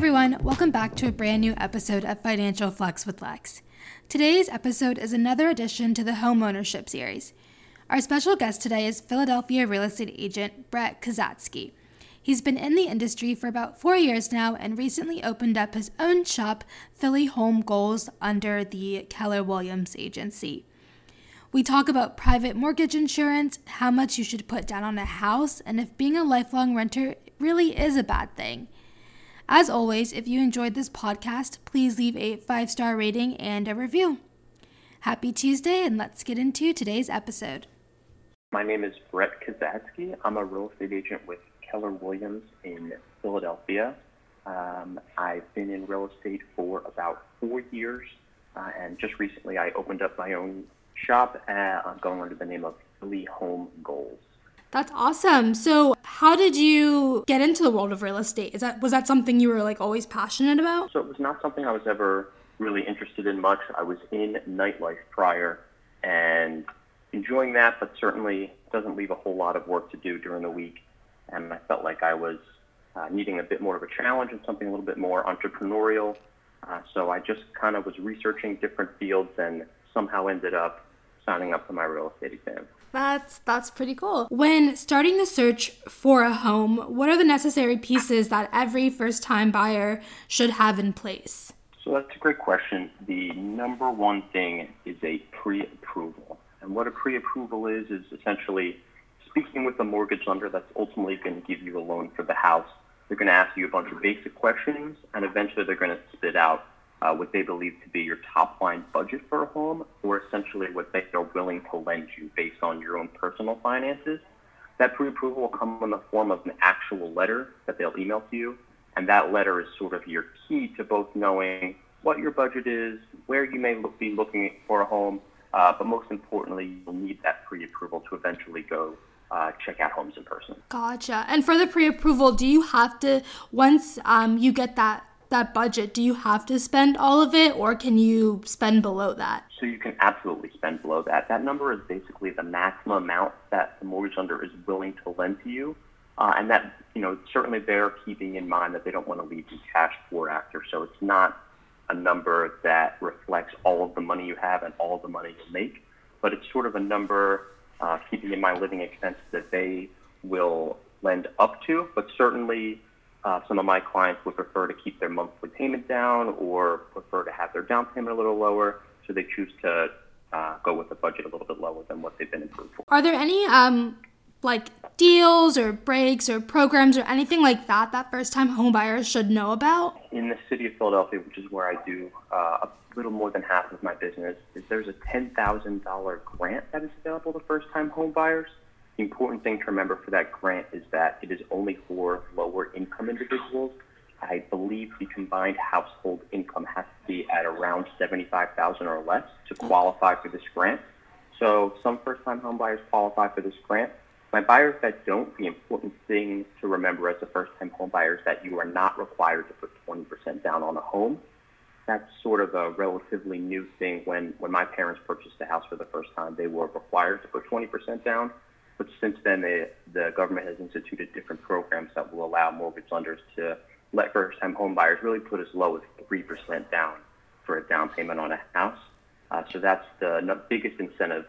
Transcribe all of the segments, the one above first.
everyone, welcome back to a brand new episode of Financial Flex with Lex. Today's episode is another addition to the home ownership series. Our special guest today is Philadelphia real estate agent Brett Kazatsky. He's been in the industry for about four years now and recently opened up his own shop, Philly Home Goals, under the Keller Williams agency. We talk about private mortgage insurance, how much you should put down on a house, and if being a lifelong renter really is a bad thing. As always, if you enjoyed this podcast, please leave a five star rating and a review. Happy Tuesday, and let's get into today's episode. My name is Brett Kazatsky. I'm a real estate agent with Keller Williams in Philadelphia. Um, I've been in real estate for about four years, uh, and just recently I opened up my own shop uh, going under the name of Philly Home Goals. That's awesome. So, how did you get into the world of real estate? Is that was that something you were like always passionate about? So, it was not something I was ever really interested in much. I was in nightlife prior and enjoying that, but certainly doesn't leave a whole lot of work to do during the week. And I felt like I was uh, needing a bit more of a challenge and something a little bit more entrepreneurial. Uh, so I just kind of was researching different fields and somehow ended up signing up for my real estate exam. That's that's pretty cool. When starting the search for a home, what are the necessary pieces that every first-time buyer should have in place? So that's a great question. The number one thing is a pre-approval. And what a pre-approval is is essentially speaking with the mortgage lender that's ultimately going to give you a loan for the house. They're going to ask you a bunch of basic questions, and eventually they're going to spit out uh, what they believe to be your top line budget for a home, or essentially what they are willing to lend you based on your own personal finances. That pre-approval will come in the form of an actual letter that they'll email to you, and that letter is sort of your key to both knowing what your budget is, where you may look, be looking for a home, uh, but most importantly, you'll need that pre-approval to eventually go uh, check out homes in person. Gotcha. And for the pre-approval, do you have to once um, you get that that budget, do you have to spend all of it or can you spend below that? So you can absolutely spend below that. That number is basically the maximum amount that the mortgage lender is willing to lend to you. Uh, and that, you know, certainly they're keeping in mind that they don't want to leave you cash poor after. So it's not a number that reflects all of the money you have and all of the money you make, but it's sort of a number uh, keeping in mind living expenses that they will lend up to, but certainly uh, some of my clients would prefer to keep their monthly payment down or prefer to have their down payment a little lower, so they choose to uh, go with a budget a little bit lower than what they've been approved for. Are there any um, like deals or breaks or programs or anything like that that first time homebuyers should know about? In the city of Philadelphia, which is where I do uh, a little more than half of my business, is there's a $10,000 grant that is available to first time homebuyers. The important thing to remember for that grant is that it is only for lower income individuals. I believe the combined household income has to be at around 75,000 or less to qualify for this grant. So some first-time homebuyers qualify for this grant. My buyers that don't, the important thing to remember as a first-time homebuyer is that you are not required to put 20% down on a home. That's sort of a relatively new thing. When, when my parents purchased a house for the first time, they were required to put 20% down. But since then, they, the government has instituted different programs that will allow mortgage lenders to let first-time home buyers really put as low as 3% down for a down payment on a house. Uh, so that's the biggest incentive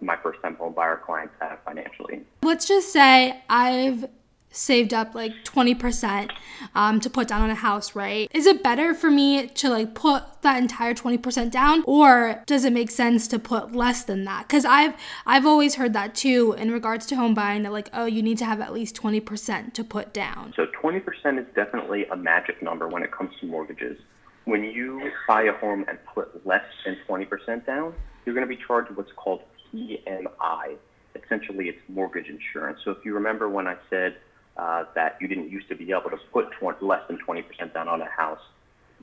my first-time home buyer clients have financially. Let's just say I've saved up like 20% um, to put down on a house, right? Is it better for me to like put that entire 20% down or does it make sense to put less than that? Cuz I've I've always heard that too in regards to home buying that like oh, you need to have at least 20% to put down. So 20% is definitely a magic number when it comes to mortgages. When you buy a home and put less than 20% down, you're going to be charged what's called PMI. Essentially, it's mortgage insurance. So if you remember when I said uh, that you didn't used to be able to put 20, less than 20% down on a house.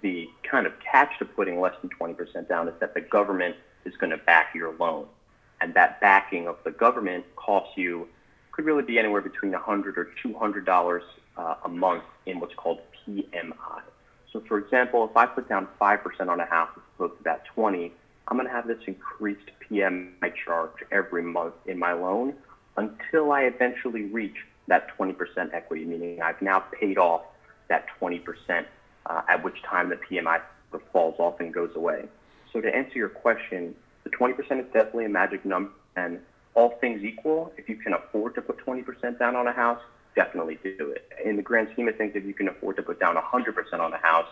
The kind of catch to putting less than 20% down is that the government is going to back your loan. And that backing of the government costs you, could really be anywhere between 100 or $200 uh, a month in what's called PMI. So for example, if I put down 5% on a house as opposed to that 20, I'm going to have this increased PMI charge every month in my loan until I eventually reach that 20% equity, meaning I've now paid off that 20% uh, at which time the PMI falls off and goes away. So to answer your question, the 20% is definitely a magic number, and all things equal, if you can afford to put 20% down on a house, definitely do it. In the grand scheme of things, if you can afford to put down 100% on a house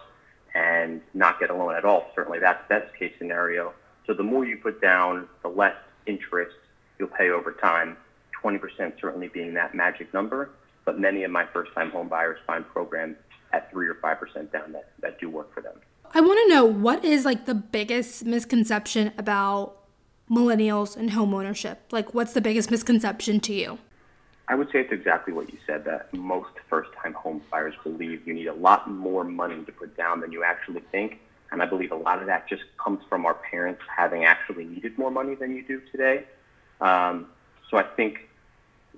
and not get a loan at all, certainly that's best case scenario. So the more you put down, the less interest you'll pay over time. 20% certainly being that magic number, but many of my first-time home buyers find programs at three or five percent down that, that do work for them. I want to know what is like the biggest misconception about millennials and homeownership? Like, what's the biggest misconception to you? I would say it's exactly what you said that most first time home buyers believe you need a lot more money to put down than you actually think. And I believe a lot of that just comes from our parents having actually needed more money than you do today. Um, so I think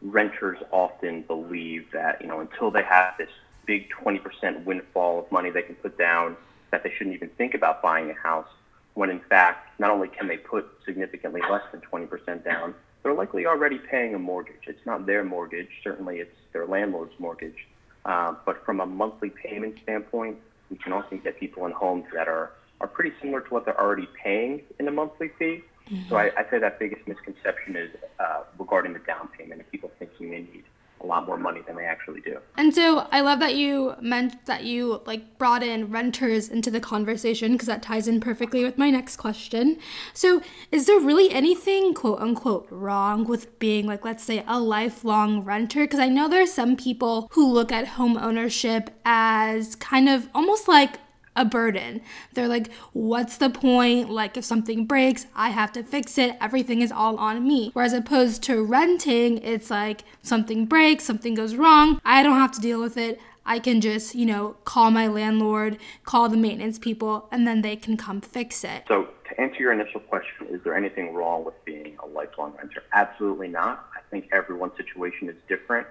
renters often believe that, you know, until they have this big 20% windfall of money they can put down, that they shouldn't even think about buying a house when in fact, not only can they put significantly less than 20% down, they're likely already paying a mortgage. It's not their mortgage, certainly it's their landlord's mortgage. Uh, but from a monthly payment standpoint, we can often get people in homes that are, are pretty similar to what they're already paying in a monthly fee. Mm-hmm. So I, I'd say that biggest misconception is uh, regarding the down payment and people thinking they need a lot more money than they actually do. And so I love that you meant that you like brought in renters into the conversation because that ties in perfectly with my next question. So is there really anything quote unquote wrong with being like let's say a lifelong renter because I know there's some people who look at home ownership as kind of almost like a burden. They're like, what's the point? Like, if something breaks, I have to fix it. Everything is all on me. Whereas opposed to renting, it's like something breaks, something goes wrong. I don't have to deal with it. I can just, you know, call my landlord, call the maintenance people, and then they can come fix it. So, to answer your initial question, is there anything wrong with being a lifelong renter? Absolutely not. I think everyone's situation is different.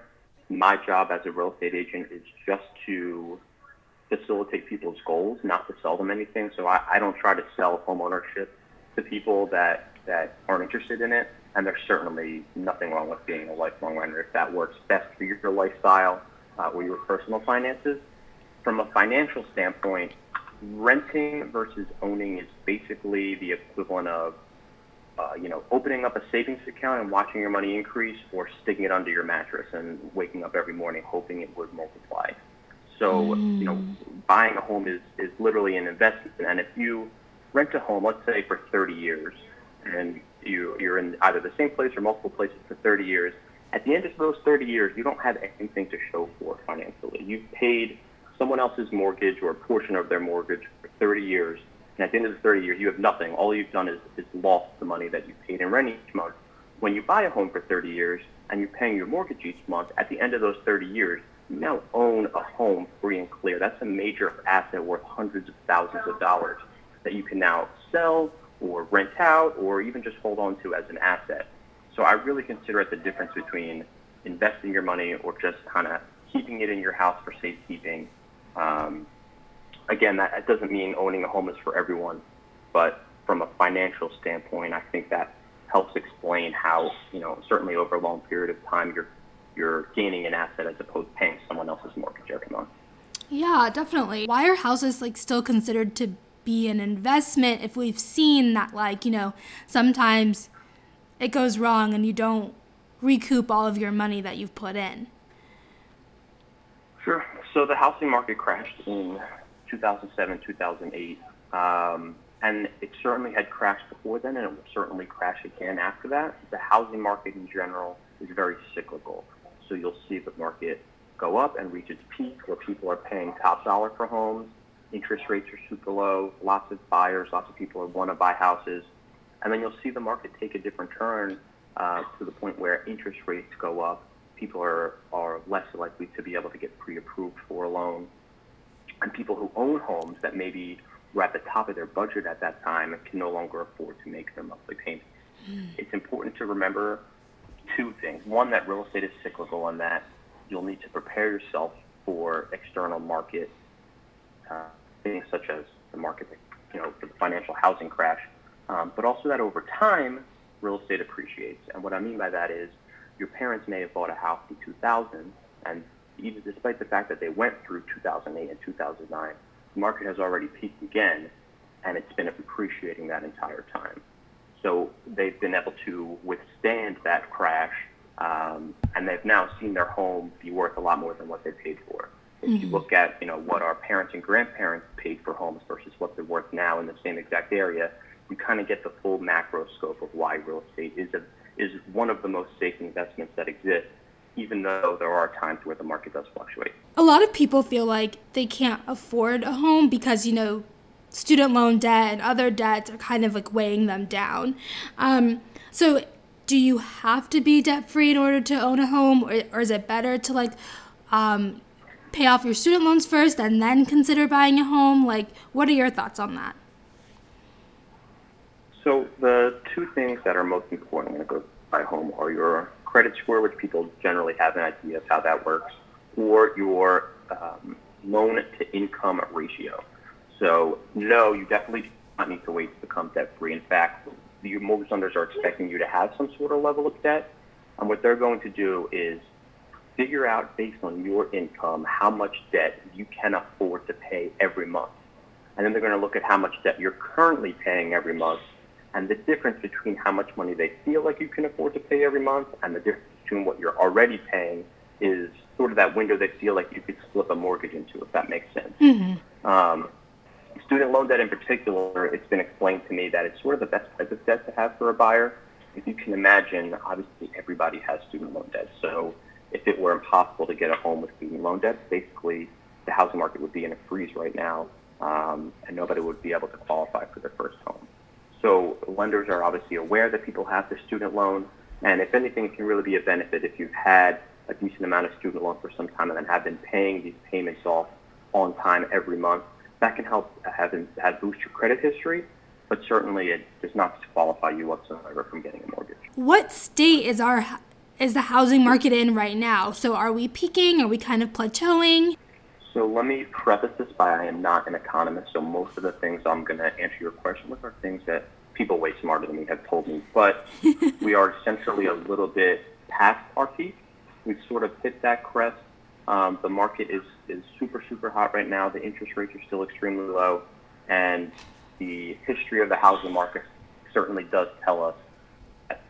My job as a real estate agent is just to facilitate people's goals, not to sell them anything. So I, I don't try to sell homeownership to people that, that aren't interested in it. And there's certainly nothing wrong with being a lifelong renter if that works best for your lifestyle uh, or your personal finances. From a financial standpoint, renting versus owning is basically the equivalent of uh, you know, opening up a savings account and watching your money increase or sticking it under your mattress and waking up every morning hoping it would multiply. So, mm. you know, buying a home is, is literally an investment. And if you rent a home, let's say for 30 years, and you, you're in either the same place or multiple places for 30 years, at the end of those 30 years, you don't have anything to show for financially. You've paid someone else's mortgage or a portion of their mortgage for 30 years. And at the end of the 30 years, you have nothing. All you've done is, is lost the money that you paid in rent each month. When you buy a home for 30 years and you're paying your mortgage each month, at the end of those 30 years, you now own a home free and clear. That's a major asset worth hundreds of thousands of dollars that you can now sell or rent out or even just hold on to as an asset. So I really consider it the difference between investing your money or just kind of keeping it in your house for safekeeping. Um, again, that, that doesn't mean owning a home is for everyone, but from a financial standpoint, I think that helps explain how, you know, certainly over a long period of time, you're you're gaining an asset as opposed to paying someone else's mortgage every month. Yeah, definitely. Why are houses like still considered to be an investment if we've seen that like, you know, sometimes it goes wrong and you don't recoup all of your money that you've put in? Sure. So the housing market crashed in 2007, 2008. Um, and it certainly had crashed before then, and it will certainly crash again after that. The housing market in general is very cyclical. So you'll see the market go up and reach its peak where people are paying top dollar for homes. Interest rates are super low. Lots of buyers, lots of people want to buy houses. And then you'll see the market take a different turn uh, to the point where interest rates go up. People are, are less likely to be able to get pre-approved for a loan. And people who own homes that maybe were at the top of their budget at that time can no longer afford to make their monthly payments. Mm. It's important to remember two things. One, that real estate is cyclical and that you'll need to prepare yourself for external market uh, things such as the market, you know, for the financial housing crash, um, but also that over time, real estate appreciates. And what I mean by that is your parents may have bought a house in 2000, and even despite the fact that they went through 2008 and 2009, the market has already peaked again, and it's been appreciating that entire time. So they've been able to withstand that crash, um, and they've now seen their home be worth a lot more than what they paid for. If mm-hmm. you look at you know what our parents and grandparents paid for homes versus what they're worth now in the same exact area, you kind of get the full macro scope of why real estate is a, is one of the most safe investments that exist even though there are times where the market does fluctuate. A lot of people feel like they can't afford a home because, you know, student loan debt and other debts are kind of like weighing them down. Um, so, do you have to be debt free in order to own a home, or, or is it better to like um, pay off your student loans first and then consider buying a home? Like, what are your thoughts on that? So, the two things that are most important when it goes buy a home are your credit score, which people generally have an idea of how that works, or your um, loan to income ratio. So no, you definitely do not need to wait to become debt free. In fact, the mortgage lenders are expecting you to have some sort of level of debt. And what they're going to do is figure out based on your income how much debt you can afford to pay every month. And then they're going to look at how much debt you're currently paying every month and the difference between how much money they feel like you can afford to pay every month and the difference between what you're already paying is sort of that window they feel like you could slip a mortgage into, if that makes sense. Mm-hmm. Um, student loan debt in particular, it's been explained to me that it's sort of the best type of debt to have for a buyer. If you can imagine, obviously everybody has student loan debt. So if it were impossible to get a home with student loan debt, basically the housing market would be in a freeze right now, um, and nobody would be able to qualify for their first home. So lenders are obviously aware that people have the student loan, and if anything, it can really be a benefit if you've had a decent amount of student loan for some time and then have been paying these payments off on time every month that can help have, have boost your credit history, but certainly it does not disqualify you whatsoever from getting a mortgage. What state is our is the housing market in right now? So are we peaking? Are we kind of plateauing? So let me preface this by I am not an economist, so most of the things I'm going to answer your question with are things that people way smarter than me have told me. But we are essentially a little bit past our peak. We've sort of hit that crest um, the market is, is super, super hot right now. The interest rates are still extremely low. And the history of the housing market certainly does tell us that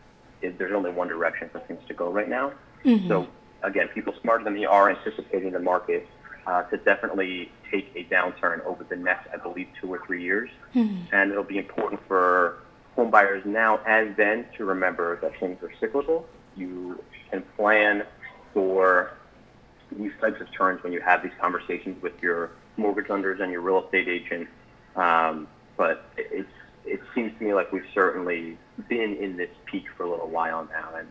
there's only one direction for things to go right now. Mm-hmm. So, again, people smarter than me are anticipating the market uh, to definitely take a downturn over the next, I believe, two or three years. Mm-hmm. And it'll be important for home buyers now and then to remember that things are cyclical. You can plan for these types of turns when you have these conversations with your mortgage lenders and your real estate agent. Um, but it's, it seems to me like we've certainly been in this peak for a little while now and,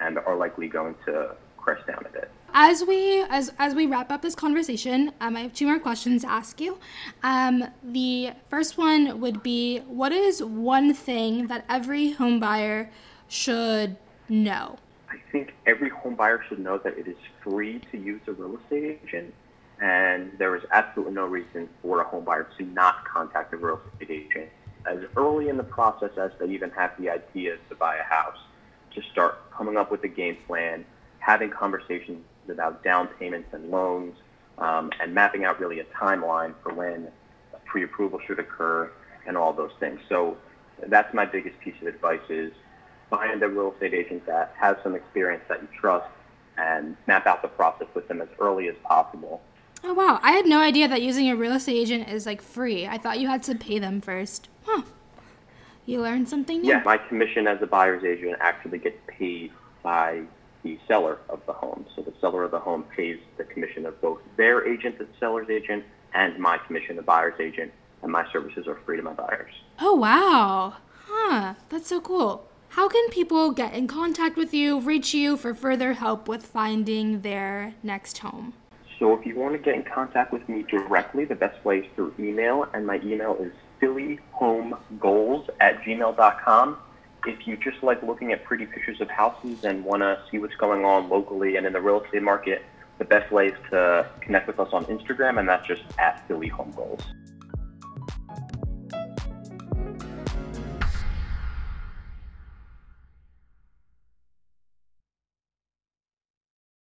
and are likely going to crest down a bit. As we as as we wrap up this conversation, um, I have two more questions to ask you. Um, the first one would be, what is one thing that every home buyer should know? I think every home buyer should know that it is free to use a real estate agent, and there is absolutely no reason for a home buyer to not contact a real estate agent as early in the process as they even have the idea to buy a house, to start coming up with a game plan, having conversations about down payments and loans, um, and mapping out really a timeline for when pre-approval should occur and all those things. So that's my biggest piece of advice is find a real estate agent that has some experience that you trust and map out the process with them as early as possible. Oh wow, I had no idea that using a real estate agent is like free. I thought you had to pay them first. Huh. You learned something new? Yeah, my commission as a buyer's agent actually gets paid by the seller of the home. So the seller of the home pays the commission of both their agent, the seller's agent, and my commission, the buyer's agent, and my services are free to my buyers. Oh wow. Huh, that's so cool. How can people get in contact with you, reach you for further help with finding their next home? So if you want to get in contact with me directly, the best way is through email, and my email is phillyhomegoals at gmail.com. If you just like looking at pretty pictures of houses and want to see what's going on locally and in the real estate market, the best way is to connect with us on Instagram, and that's just at Philly Home Goals.